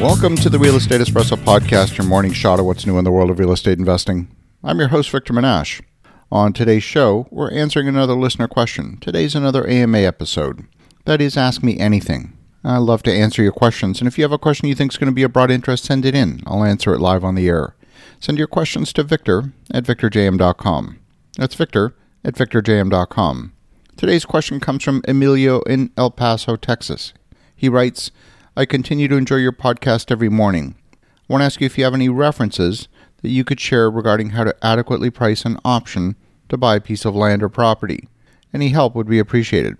Welcome to the Real Estate Espresso Podcast, your morning shot of what's new in the world of real estate investing. I'm your host, Victor Menasce. On today's show, we're answering another listener question. Today's another AMA episode. That is, Ask Me Anything. I love to answer your questions, and if you have a question you think is going to be of broad interest, send it in. I'll answer it live on the air. Send your questions to Victor at victorjm.com. That's Victor at victorjm.com. Today's question comes from Emilio in El Paso, Texas. He writes, I continue to enjoy your podcast every morning. I want to ask you if you have any references that you could share regarding how to adequately price an option to buy a piece of land or property. Any help would be appreciated.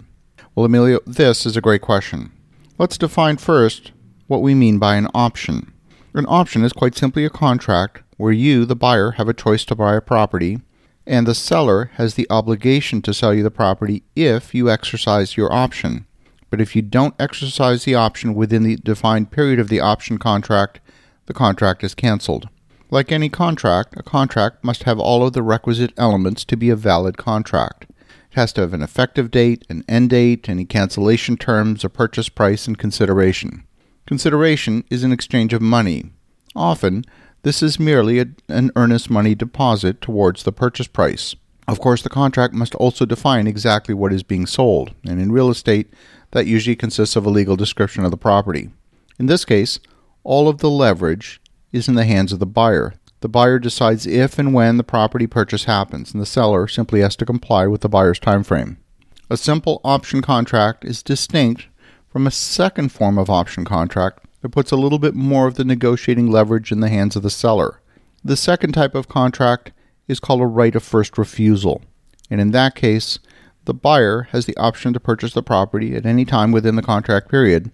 Well, Emilio, this is a great question. Let's define first what we mean by an option. An option is quite simply a contract where you, the buyer, have a choice to buy a property, and the seller has the obligation to sell you the property if you exercise your option. But if you don't exercise the option within the defined period of the option contract, the contract is canceled. Like any contract, a contract must have all of the requisite elements to be a valid contract. It has to have an effective date, an end date, any cancellation terms, a purchase price, and consideration. Consideration is an exchange of money. Often, this is merely a, an earnest money deposit towards the purchase price. Of course, the contract must also define exactly what is being sold, and in real estate, that usually consists of a legal description of the property. In this case, all of the leverage is in the hands of the buyer. The buyer decides if and when the property purchase happens, and the seller simply has to comply with the buyer's time frame. A simple option contract is distinct from a second form of option contract that puts a little bit more of the negotiating leverage in the hands of the seller. The second type of contract is called a right of first refusal, and in that case, the buyer has the option to purchase the property at any time within the contract period.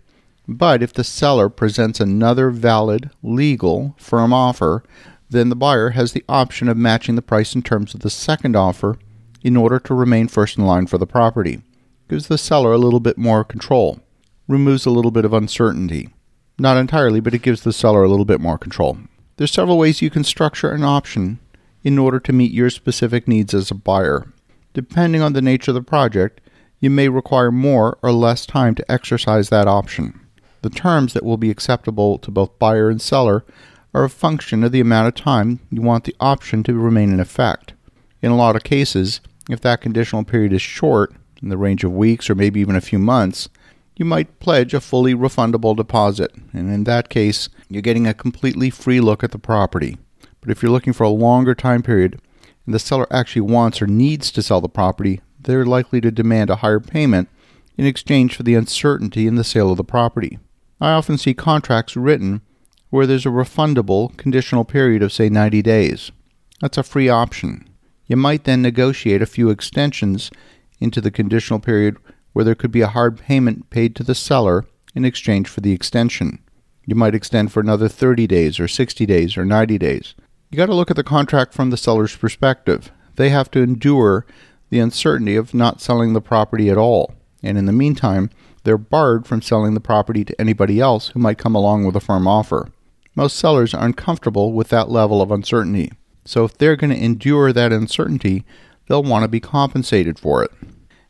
But if the seller presents another valid, legal, firm offer, then the buyer has the option of matching the price in terms of the second offer in order to remain first in line for the property. Gives the seller a little bit more control, removes a little bit of uncertainty. Not entirely, but it gives the seller a little bit more control. There's several ways you can structure an option in order to meet your specific needs as a buyer. Depending on the nature of the project, you may require more or less time to exercise that option. The terms that will be acceptable to both buyer and seller are a function of the amount of time you want the option to remain in effect. In a lot of cases, if that conditional period is short, in the range of weeks or maybe even a few months, you might pledge a fully refundable deposit, and in that case, you're getting a completely free look at the property. But if you're looking for a longer time period, and the seller actually wants or needs to sell the property, they're likely to demand a higher payment in exchange for the uncertainty in the sale of the property. I often see contracts written where there's a refundable conditional period of, say, 90 days. That's a free option. You might then negotiate a few extensions into the conditional period where there could be a hard payment paid to the seller in exchange for the extension. You might extend for another 30 days or 60 days or 90 days. You got to look at the contract from the seller's perspective. They have to endure the uncertainty of not selling the property at all. And in the meantime, they're barred from selling the property to anybody else who might come along with a firm offer. Most sellers are uncomfortable with that level of uncertainty. So if they're going to endure that uncertainty, they'll want to be compensated for it.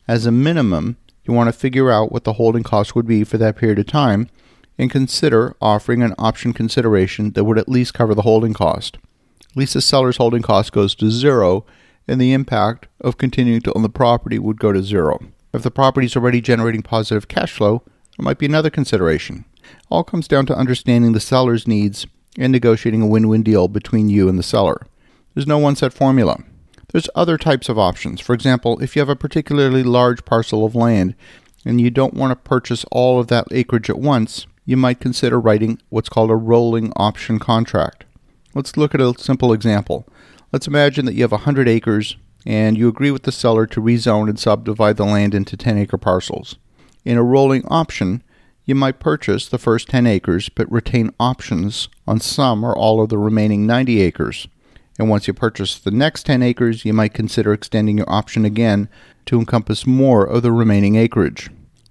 As a minimum, you want to figure out what the holding cost would be for that period of time and consider offering an option consideration that would at least cover the holding cost the seller's holding cost goes to zero, and the impact of continuing to own the property would go to zero. If the property is already generating positive cash flow, there might be another consideration. All comes down to understanding the seller's needs and negotiating a win win deal between you and the seller. There's no one set formula. There's other types of options. For example, if you have a particularly large parcel of land and you don't want to purchase all of that acreage at once, you might consider writing what's called a rolling option contract. Let's look at a simple example. Let's imagine that you have 100 acres and you agree with the seller to rezone and subdivide the land into 10 acre parcels. In a rolling option, you might purchase the first 10 acres but retain options on some or all of the remaining 90 acres. And once you purchase the next 10 acres, you might consider extending your option again to encompass more of the remaining acreage.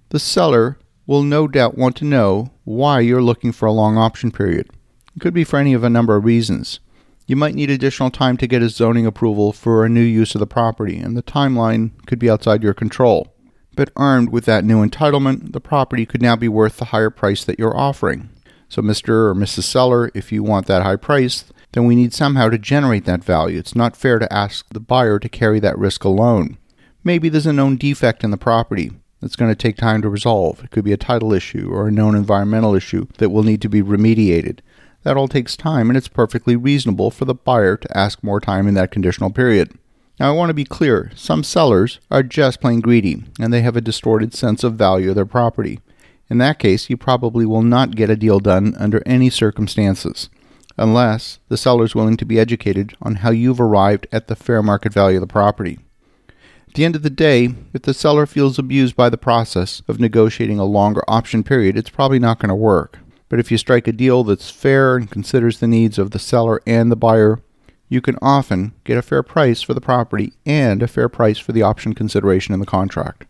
The seller will no doubt want to know why you're looking for a long option period. It could be for any of a number of reasons. You might need additional time to get a zoning approval for a new use of the property, and the timeline could be outside your control. But armed with that new entitlement, the property could now be worth the higher price that you're offering. So, Mr. or Mrs. Seller, if you want that high price, then we need somehow to generate that value. It's not fair to ask the buyer to carry that risk alone. Maybe there's a known defect in the property that's going to take time to resolve. It could be a title issue or a known environmental issue that will need to be remediated. That all takes time, and it's perfectly reasonable for the buyer to ask more time in that conditional period. Now, I want to be clear some sellers are just plain greedy, and they have a distorted sense of value of their property. In that case, you probably will not get a deal done under any circumstances, unless the seller is willing to be educated on how you've arrived at the fair market value of the property. At the end of the day, if the seller feels abused by the process of negotiating a longer option period, it's probably not going to work. But if you strike a deal that's fair and considers the needs of the seller and the buyer, you can often get a fair price for the property and a fair price for the option consideration in the contract.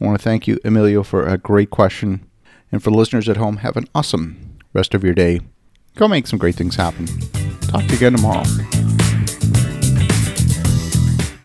I want to thank you, Emilio, for a great question. And for the listeners at home, have an awesome rest of your day. Go make some great things happen. Talk to you again tomorrow.